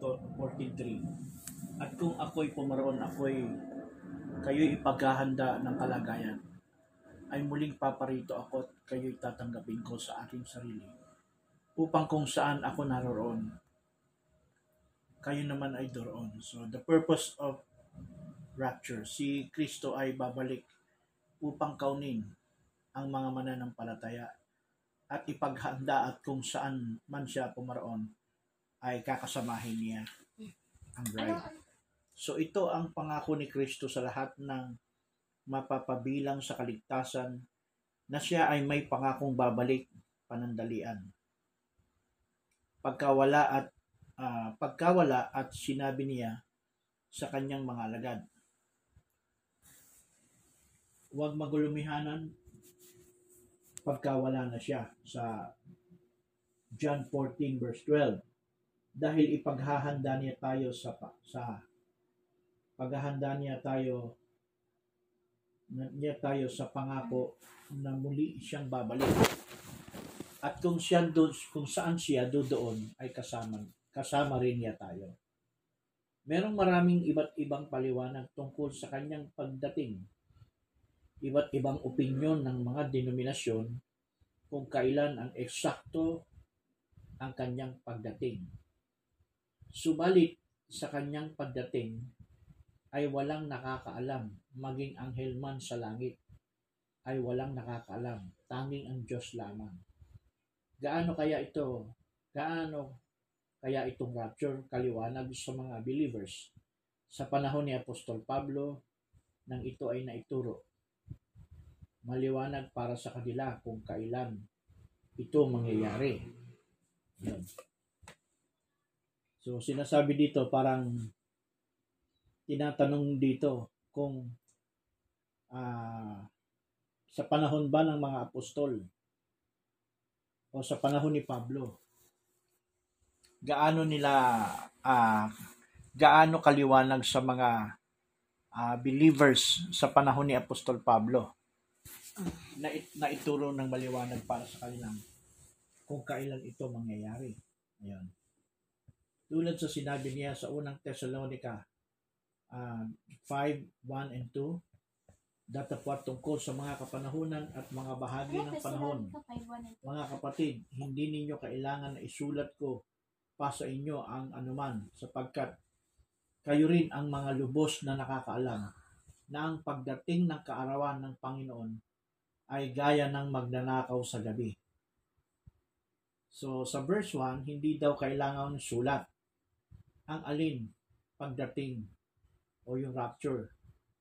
14.3 At kung ako'y pumaroon, ako'y kayo'y ipaghahanda ng kalagayan, ay muling paparito ako at kayo'y tatanggapin ko sa aking sarili. Upang kung saan ako naroroon, kayo naman ay doroon. So the purpose of rapture, si Kristo ay babalik upang kaunin ang mga mananampalataya at ipaghanda at kung saan man siya pumaroon ay kakasamahin niya ang bride. So ito ang pangako ni Kristo sa lahat ng mapapabilang sa kaligtasan na siya ay may pangakong babalik panandalian. Pagkawala at uh, pagkawala at sinabi niya sa kanyang mga alagad. Huwag magulumihanan pagkawala na siya sa John 14 verse 12 dahil ipaghahanda niya tayo sa sa paghahanda niya tayo niya tayo sa pangako na muli siyang babalik. At kung siya doon, kung saan siya doon ay kasama kasama rin niya tayo. Merong maraming iba't ibang paliwanag tungkol sa kanyang pagdating. Iba't ibang opinyon ng mga denominasyon kung kailan ang eksakto ang kanyang pagdating. Subalit sa kanyang pagdating ay walang nakakaalam, maging anghel man sa langit ay walang nakakaalam, tanging ang Diyos lamang. Gaano kaya ito? Gaano kaya itong rapture kaliwanag sa mga believers sa panahon ni Apostol Pablo nang ito ay naituro. Maliwanag para sa kanila kung kailan ito mangyayari. Yan. So sinasabi dito parang tinatanong dito kung uh, sa panahon ba ng mga apostol o sa panahon ni Pablo gaano nila uh, gaano kaliwanag sa mga uh, believers sa panahon ni Apostol Pablo na, it, na ituro ng maliwanag para sa kanilang kung kailan ito mangyayari. Ayan. Tulad sa sinabi niya sa unang Thessalonica uh, 5, 1 and 2, datapwat tungkol sa mga kapanahunan at mga bahagi ng panahon. Mga kapatid, hindi ninyo kailangan na isulat ko pa sa inyo ang anuman sapagkat kayo rin ang mga lubos na nakakaalam na ang pagdating ng kaarawan ng Panginoon ay gaya ng magnanakaw sa gabi. So sa verse 1, hindi daw kailangan sulat ang alin pagdating o yung rapture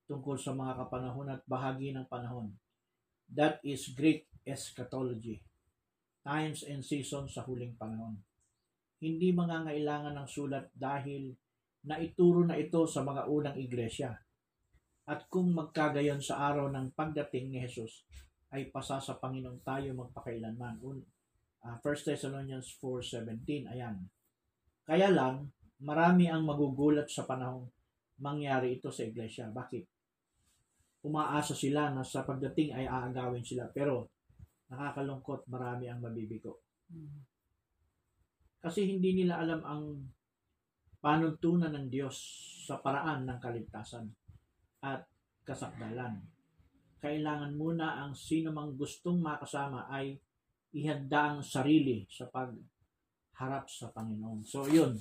tungkol sa mga kapanahon at bahagi ng panahon. That is Greek eschatology. Times and seasons sa huling panahon hindi mangangailangan ng sulat dahil naituro na ito sa mga unang iglesia. At kung magkagayon sa araw ng pagdating ni Jesus, ay pasa sa Panginoon tayo magpakailanman. Uh, 1 Thessalonians 4.17, ayan. Kaya lang, marami ang magugulat sa panahong mangyari ito sa iglesia. Bakit? Umaasa sila na sa pagdating ay aagawin sila. Pero nakakalungkot, marami ang mabibigo. Mm-hmm. Kasi hindi nila alam ang panuntunan ng Diyos sa paraan ng kaligtasan at kasakdalan. Kailangan muna ang sino mang gustong makasama ay ihanda ang sarili sa pagharap sa Panginoon. So, yun.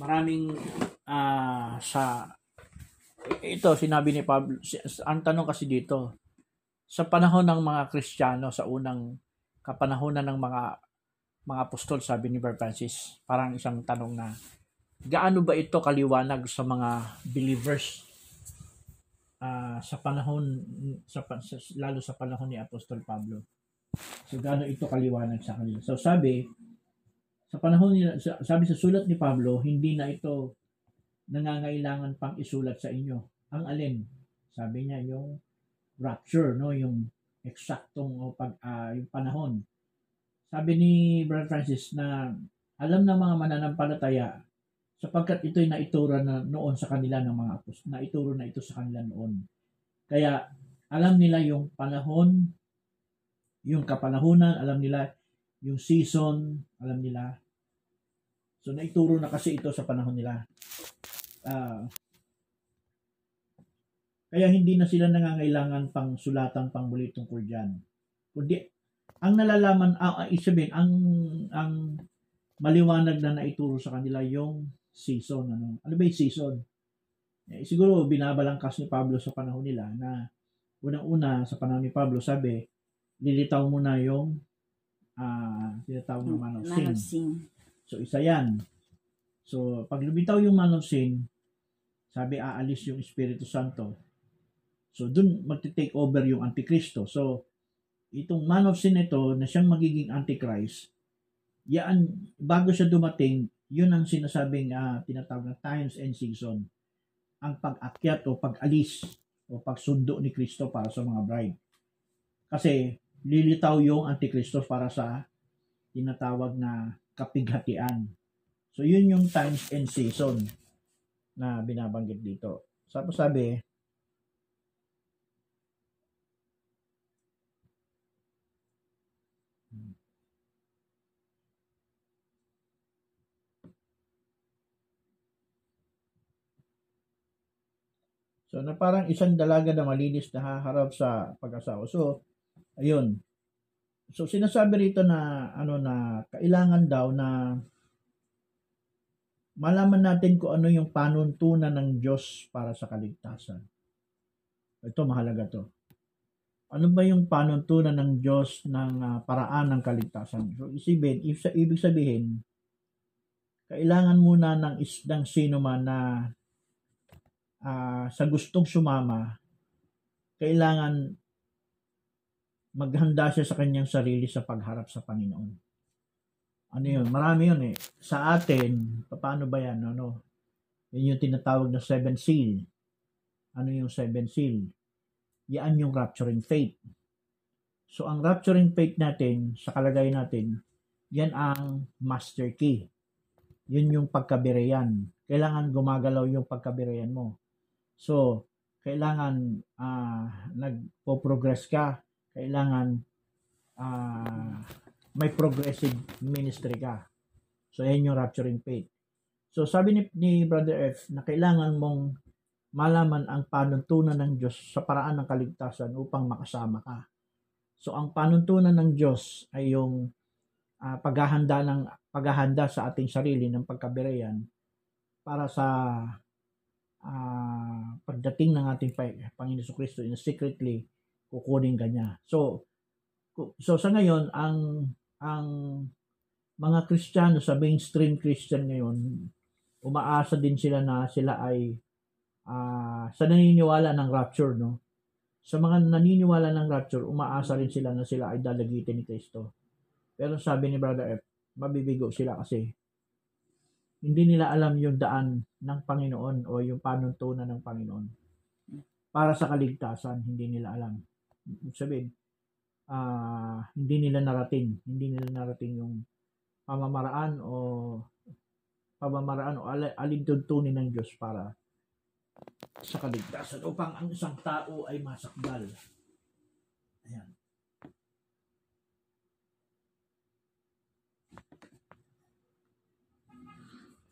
Maraming uh, sa ito sinabi ni Pablo ang tanong kasi dito sa panahon ng mga Kristiyano sa unang kapanahonan ng mga mga apostol, sabi ni Brother Francis. Parang isang tanong na, gaano ba ito kaliwanag sa mga believers uh, sa panahon, sa, sa, lalo sa panahon ni Apostol Pablo? So, gaano ito kaliwanag sa kanila? So, sabi, sa panahon nila, sabi sa sulat ni Pablo, hindi na ito nangangailangan pang isulat sa inyo. Ang alin? Sabi niya, yung rapture, no? yung eksaktong o pag, uh, yung panahon sabi ni Brother Francis na alam ng mga mananampalataya sapagkat ito'y naituro na noon sa kanila ng mga apostol. Naituro na ito sa kanila noon. Kaya alam nila yung panahon, yung kapanahunan, alam nila yung season, alam nila So naituro na kasi ito sa panahon nila. Ah, kaya hindi na sila nangangailangan pang sulatan pang muli tungkol dyan. Kundi, ang nalalaman, ah, ah, isabihin, ang, ang maliwanag na naituro sa kanila yung season. Ano, ano ba yung season? Eh, siguro binabalangkas ni Pablo sa panahon nila na unang-una sa panahon ni Pablo sabi, lilitaw mo na yung uh, tinatawag ng man of sin. Man of sin. So isa yan. So pag lumitaw yung man of sin, sabi aalis yung Espiritu Santo. So dun magte-take over yung Antikristo. So itong man of sin ito na siyang magiging Antichrist, yan, bago siya dumating, yun ang sinasabing uh, tinatawag na times and season. Ang pag-akyat o pag-alis o pagsundo ni Kristo para sa mga bride. Kasi lilitaw yung Antikristo para sa tinatawag na kapighatian. So yun yung times and season na binabanggit dito. Tapos sabi, So, na parang isang dalaga na malinis na haharap sa pag-asawa. So, ayun. So, sinasabi rito na, ano na, kailangan daw na malaman natin kung ano yung panuntunan ng Diyos para sa kaligtasan. Ito, mahalaga to. Ano ba yung panuntunan ng Diyos ng uh, paraan ng kaligtasan? So, isipin, ibig sabihin, kailangan muna ng isdang sino man na uh, sa gustong sumama, kailangan maghanda siya sa kanyang sarili sa pagharap sa Panginoon. Ano yun? Marami yun eh. Sa atin, paano ba yan? Ano? Yun yung tinatawag na seven seal. Ano yung seven seal? Yan yung rapturing faith. So, ang rapturing faith natin, sa kalagay natin, yan ang master key. Yun yung pagkabireyan. Kailangan gumagalaw yung pagkabireyan mo. So, kailangan uh, nagpo-progress ka, kailangan uh, may progressive ministry ka. So, yan yung rapturing faith. So, sabi ni, ni Brother F na kailangan mong malaman ang panuntunan ng Diyos sa paraan ng kaligtasan upang makasama ka. So, ang panuntunan ng Diyos ay yung uh, paghahanda ng paghahanda sa ating sarili ng pagkabireyan para sa uh, pagdating ng ating Panginoon Kristo in secretly kukunin kanya. So so sa ngayon ang ang mga Kristiyano sa mainstream Christian ngayon umaasa din sila na sila ay uh, sa naniniwala ng rapture no. Sa mga naniniwala ng rapture, umaasa rin sila na sila ay dalagitin ni Kristo. Pero sabi ni Brother F, mabibigo sila kasi hindi nila alam yung daan ng Panginoon o yung panuntunan ng Panginoon. Para sa kaligtasan, hindi nila alam. Sabihin, uh, hindi nila narating, hindi nila narating yung pamamaraan o pamamaraan o alintuntunin ng Diyos para sa kaligtasan upang ang isang tao ay masakdal. Ayan.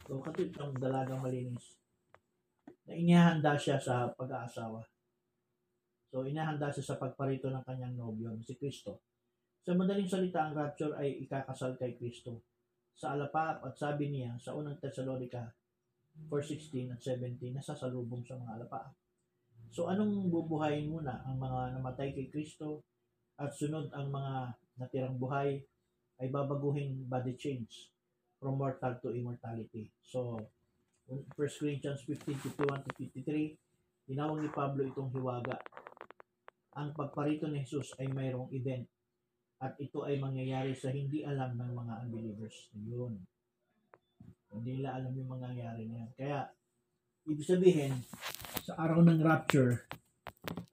So, katulad ng dalagang malinis na inihanda siya sa pag-aasawa. So, inihanda siya sa pagparito ng kanyang nobyo, si Kristo. Sa madaling salita, ang rapture ay ikakasal kay Kristo. Sa alapap at sabi niya sa unang Thessalonica 4.16 at 17, nasasalubong sa mga alapap. So, anong bubuhayin muna? Ang mga namatay kay Kristo at sunod ang mga natirang buhay ay babaguhin body change from mortal to immortality. So, 1 Corinthians 15, 51 to 53, tinawag ni Pablo itong hiwaga. Ang pagparito ni Jesus ay mayroong event at ito ay mangyayari sa hindi alam ng mga unbelievers. Yun. Hindi nila alam yung mangyayari na yan. Kaya, ibig sabihin, sa araw ng rapture,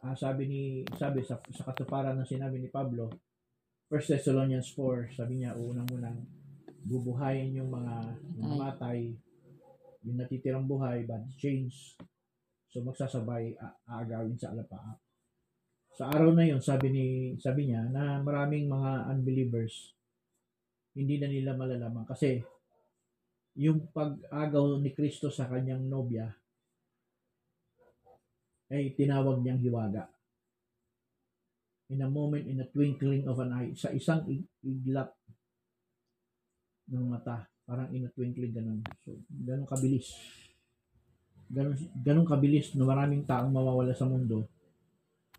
uh, sabi ni sabi sa, sa katuparan ng sinabi ni Pablo, 1 Thessalonians 4, sabi niya, unang-unang bubuhayin yung mga namatay, yung natitirang buhay, body change. So magsasabay aagawin sa alapaap. Sa araw na yon, sabi ni sabi niya na maraming mga unbelievers hindi na nila malalaman kasi yung pag-agaw ni Kristo sa kanyang nobya ay tinawag niyang hiwaga. In a moment, in a twinkling of an eye, sa isang ig- iglap ng mata, parang in a twinkling ganun. So, ganun kabilis. Ganun, ganun kabilis na maraming taong mawawala sa mundo